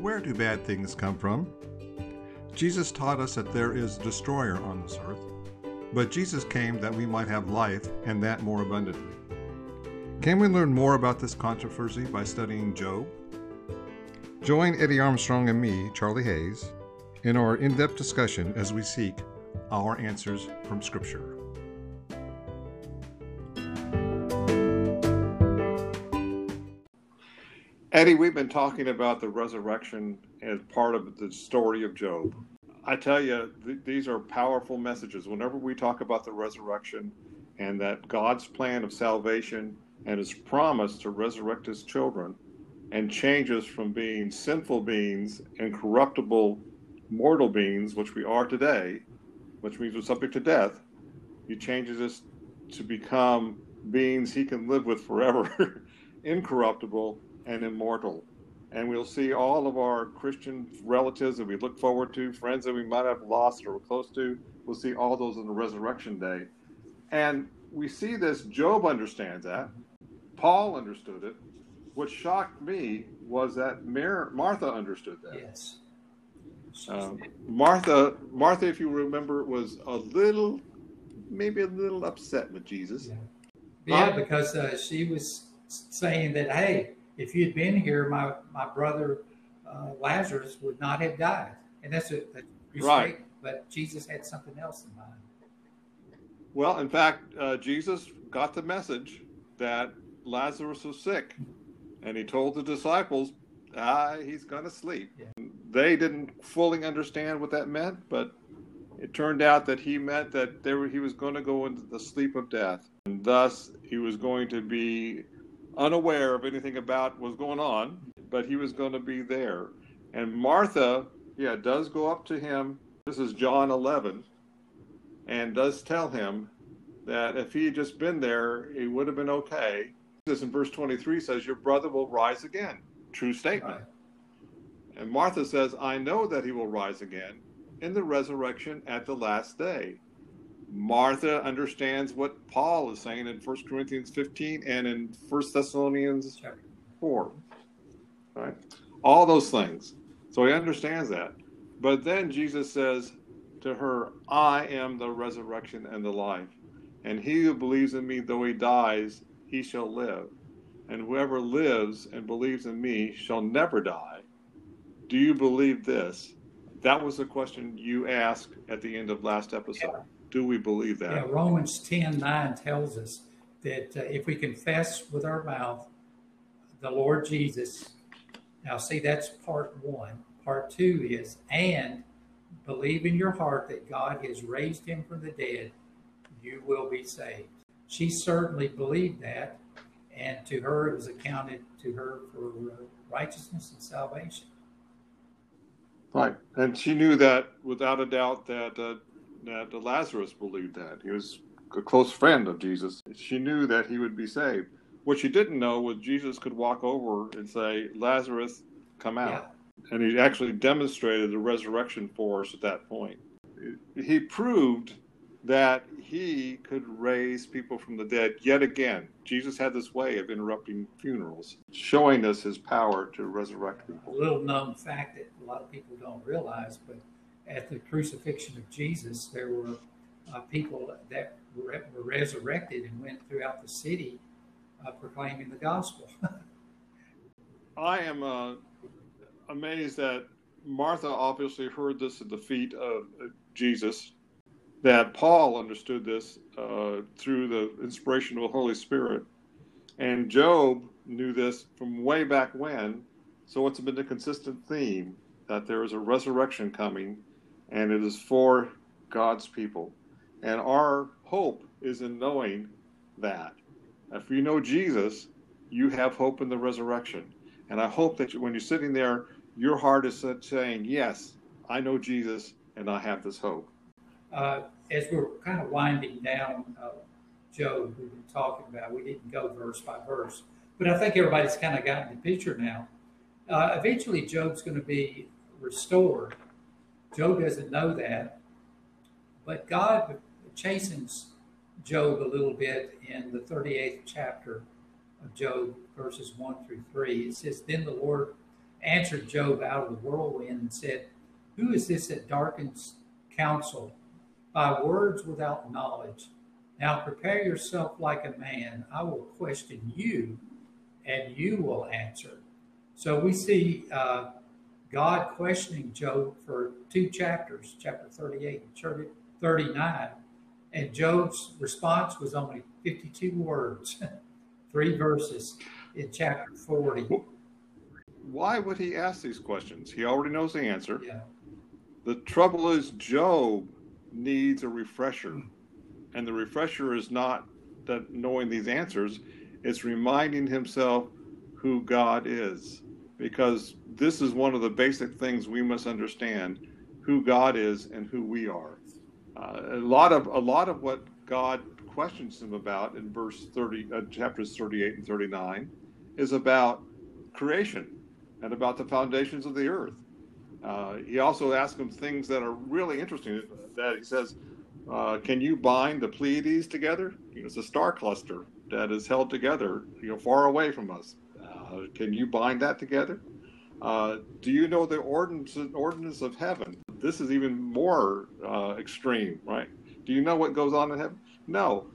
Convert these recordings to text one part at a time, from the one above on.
Where do bad things come from? Jesus taught us that there is a destroyer on this earth, but Jesus came that we might have life and that more abundantly. Can we learn more about this controversy by studying Job? Join Eddie Armstrong and me, Charlie Hayes, in our in depth discussion as we seek our answers from Scripture. Eddie, we've been talking about the resurrection as part of the story of Job. I tell you, th- these are powerful messages. Whenever we talk about the resurrection and that God's plan of salvation and his promise to resurrect his children and change us from being sinful beings and corruptible mortal beings, which we are today, which means we're subject to death, he changes us to become beings he can live with forever, incorruptible and immortal. And we'll see all of our Christian relatives that we look forward to, friends that we might have lost or were close to. We'll see all those in the resurrection day. And we see this, Job understands that. Paul understood it. What shocked me was that Mar- Martha understood that. Yes. Um, Martha, Martha, if you remember, was a little, maybe a little upset with Jesus. Yeah, yeah because uh, she was saying that, hey, if you'd been here, my my brother uh, Lazarus would not have died, and that's a, that's right. But Jesus had something else in mind. Well, in fact, uh, Jesus got the message that Lazarus was sick, and he told the disciples, "Ah, he's going to sleep." Yeah. They didn't fully understand what that meant, but it turned out that he meant that there he was going to go into the sleep of death, and thus he was going to be unaware of anything about what's going on, but he was going to be there. And Martha, yeah, does go up to him. This is John 11, and does tell him that if he had just been there, it would have been okay. This in verse 23 says, Your brother will rise again. True statement. And Martha says, I know that he will rise again in the resurrection at the last day. Martha understands what Paul is saying in 1 Corinthians 15 and in 1 Thessalonians 4. Right? All those things. So he understands that. But then Jesus says to her, I am the resurrection and the life. And he who believes in me, though he dies, he shall live. And whoever lives and believes in me shall never die. Do you believe this? That was the question you asked at the end of last episode. Yeah. Do we believe that? Yeah, Romans 10 9 tells us that uh, if we confess with our mouth the Lord Jesus, now see, that's part one. Part two is, and believe in your heart that God has raised him from the dead, you will be saved. She certainly believed that, and to her it was accounted to her for uh, righteousness and salvation. Right, and she knew that without a doubt that uh, that Lazarus believed that. He was a close friend of Jesus. She knew that he would be saved. What she didn't know was Jesus could walk over and say, Lazarus, come out. Yeah. And he actually demonstrated the resurrection for us at that point. He proved that he could raise people from the dead yet again. Jesus had this way of interrupting funerals, showing us his power to resurrect people. A little known fact that a lot of people don't realize, but at the crucifixion of Jesus, there were uh, people that were, were, resurrected and went throughout the city uh, proclaiming the gospel. I am uh, amazed that Martha obviously heard this at the feet of Jesus, that Paul understood this uh, through the inspiration of the Holy Spirit, and Job knew this from way back when. So it's been a consistent theme that there is a resurrection coming and it is for God's people. And our hope is in knowing that. If you know Jesus, you have hope in the resurrection. And I hope that when you're sitting there, your heart is saying, Yes, I know Jesus and I have this hope. Uh, as we're kind of winding down, uh, Job, we've been talking about, we didn't go verse by verse, but I think everybody's kind of gotten the picture now. Uh, eventually, Job's going to be restored Job doesn't know that, but God chastens Job a little bit in the 38th chapter of Job, verses 1 through 3. It says, Then the Lord answered Job out of the whirlwind and said, Who is this that darkens counsel by words without knowledge? Now prepare yourself like a man. I will question you, and you will answer. So we see uh, God questioning Job for two chapters, chapter 38 and 39. And Job's response was only 52 words, three verses in chapter 40. Why would he ask these questions? He already knows the answer. Yeah. The trouble is, Job needs a refresher. And the refresher is not that knowing these answers, it's reminding himself who God is. Because this is one of the basic things we must understand who God is and who we are. Uh, a lot of a lot of what God questions him about in verse 30 uh, chapters 38 and 39 is about creation and about the foundations of the earth. Uh, he also asks him things that are really interesting. That he says, uh, "Can you bind the Pleiades together? It's a star cluster that is held together, you know, far away from us. Uh, can you bind that together? Uh, do you know the ordinance, ordinance of heaven? This is even more uh, extreme, right? Do you know what goes on in heaven? No.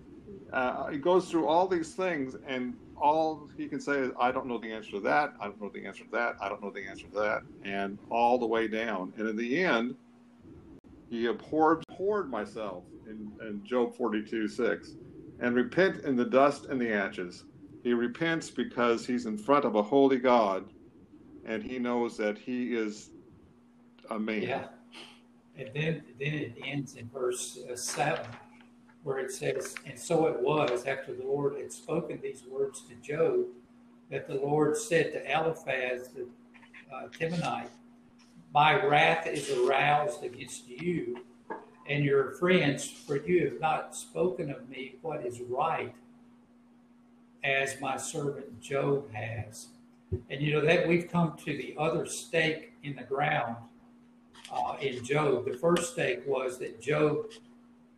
Uh, he goes through all these things, and all he can say is, I don't know the answer to that. I don't know the answer to that. I don't know the answer to that. And all the way down. And in the end, he abhorred, abhorred myself in, in Job 42 6 and repent in the dust and the ashes. He repents because he's in front of a holy God and he knows that he is a man. Yeah. And then, then it ends in verse uh, 7 where it says, And so it was after the Lord had spoken these words to Job that the Lord said to Eliphaz the uh, My wrath is aroused against you and your friends, for you have not spoken of me what is right, as my servant Job has. And you know that we've come to the other stake in the ground uh, in Job. The first stake was that Job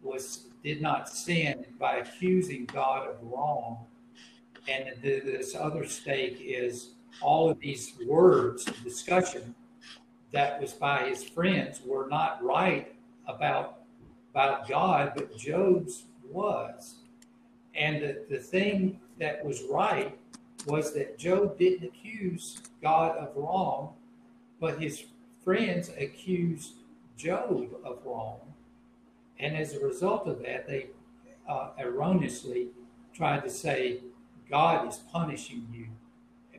was did not sin by accusing God of wrong. And this other stake is all of these words of discussion that was by his friends were not right about about God, but Job's was. And the, the thing that was right was that Job didn't accuse God of wrong, but his friends accused Job of wrong. And as a result of that, they uh, erroneously tried to say, God is punishing you,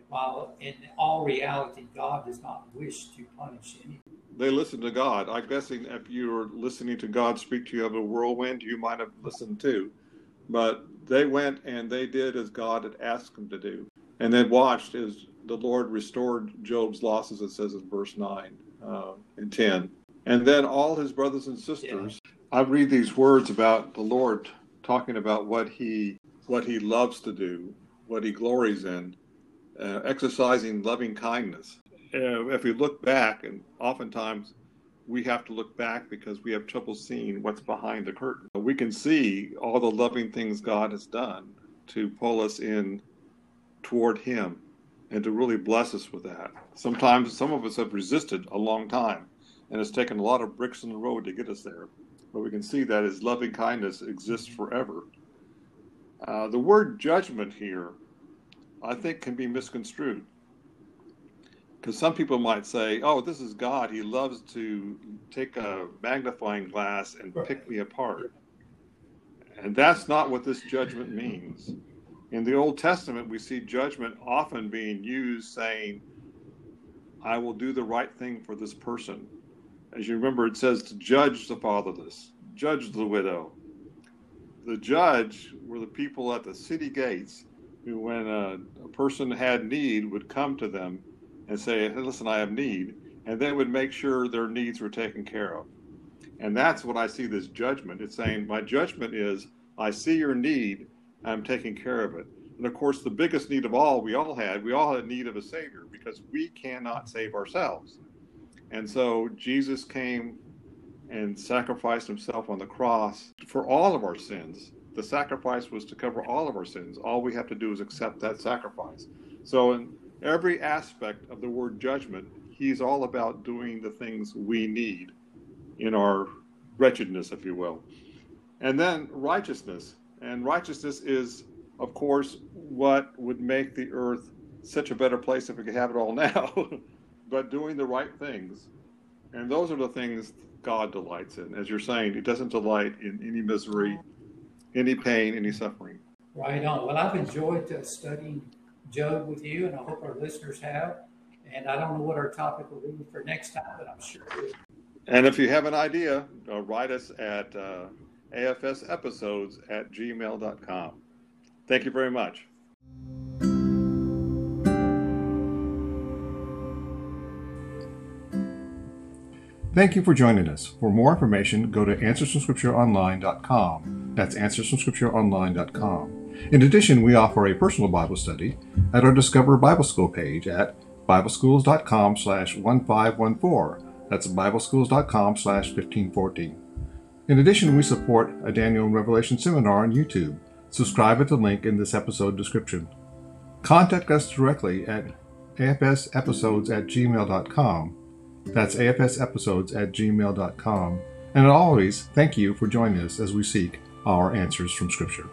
while in all reality, God does not wish to punish anyone. They listened to God. I'm guessing if you were listening to God speak to you of a whirlwind, you might have listened too. But they went and they did as God had asked them to do. And then watched as the Lord restored Job's losses, it says in verse 9 uh, and 10. And then all his brothers and sisters I read these words about the Lord talking about what he what he loves to do, what he glories in, uh, exercising loving kindness. Uh, if we look back, and oftentimes we have to look back because we have trouble seeing what's behind the curtain. We can see all the loving things God has done to pull us in toward Him and to really bless us with that. Sometimes some of us have resisted a long time, and it's taken a lot of bricks in the road to get us there but we can see that his loving kindness exists forever. Uh, the word judgment here, I think, can be misconstrued. Because some people might say, oh, this is God. He loves to take a magnifying glass and pick me apart. And that's not what this judgment means. In the Old Testament, we see judgment often being used saying, I will do the right thing for this person as you remember, it says to judge the fatherless, judge the widow. The judge were the people at the city gates who, when a, a person had need, would come to them and say, hey, Listen, I have need. And they would make sure their needs were taken care of. And that's what I see this judgment. It's saying, My judgment is, I see your need, I'm taking care of it. And of course, the biggest need of all we all had, we all had need of a Savior because we cannot save ourselves. And so Jesus came and sacrificed himself on the cross for all of our sins. The sacrifice was to cover all of our sins. All we have to do is accept that sacrifice. So in every aspect of the word judgment, he's all about doing the things we need in our wretchedness, if you will. And then righteousness. And righteousness is, of course, what would make the earth such a better place if we could have it all now, but doing the right things. And those are the things God delights in. As you're saying, He doesn't delight in any misery, any pain, any suffering. Right on. Well, I've enjoyed uh, studying Job with you, and I hope our listeners have. And I don't know what our topic will be for next time, but I'm sure. And if you have an idea, uh, write us at uh, afsepisodes at gmail.com. Thank you very much. Thank you for joining us. For more information, go to answersfromscriptureonline.com. That's answersfromscriptureonline.com. In addition, we offer a personal Bible study at our Discover Bible School page at bibleschools.com slash 1514. That's bibleschools.com slash 1514. In addition, we support a Daniel and Revelation seminar on YouTube. Subscribe at the link in this episode description. Contact us directly at afsepisodes at gmail.com that's afsepisodes at gmail.com. And always, thank you for joining us as we seek our answers from Scripture.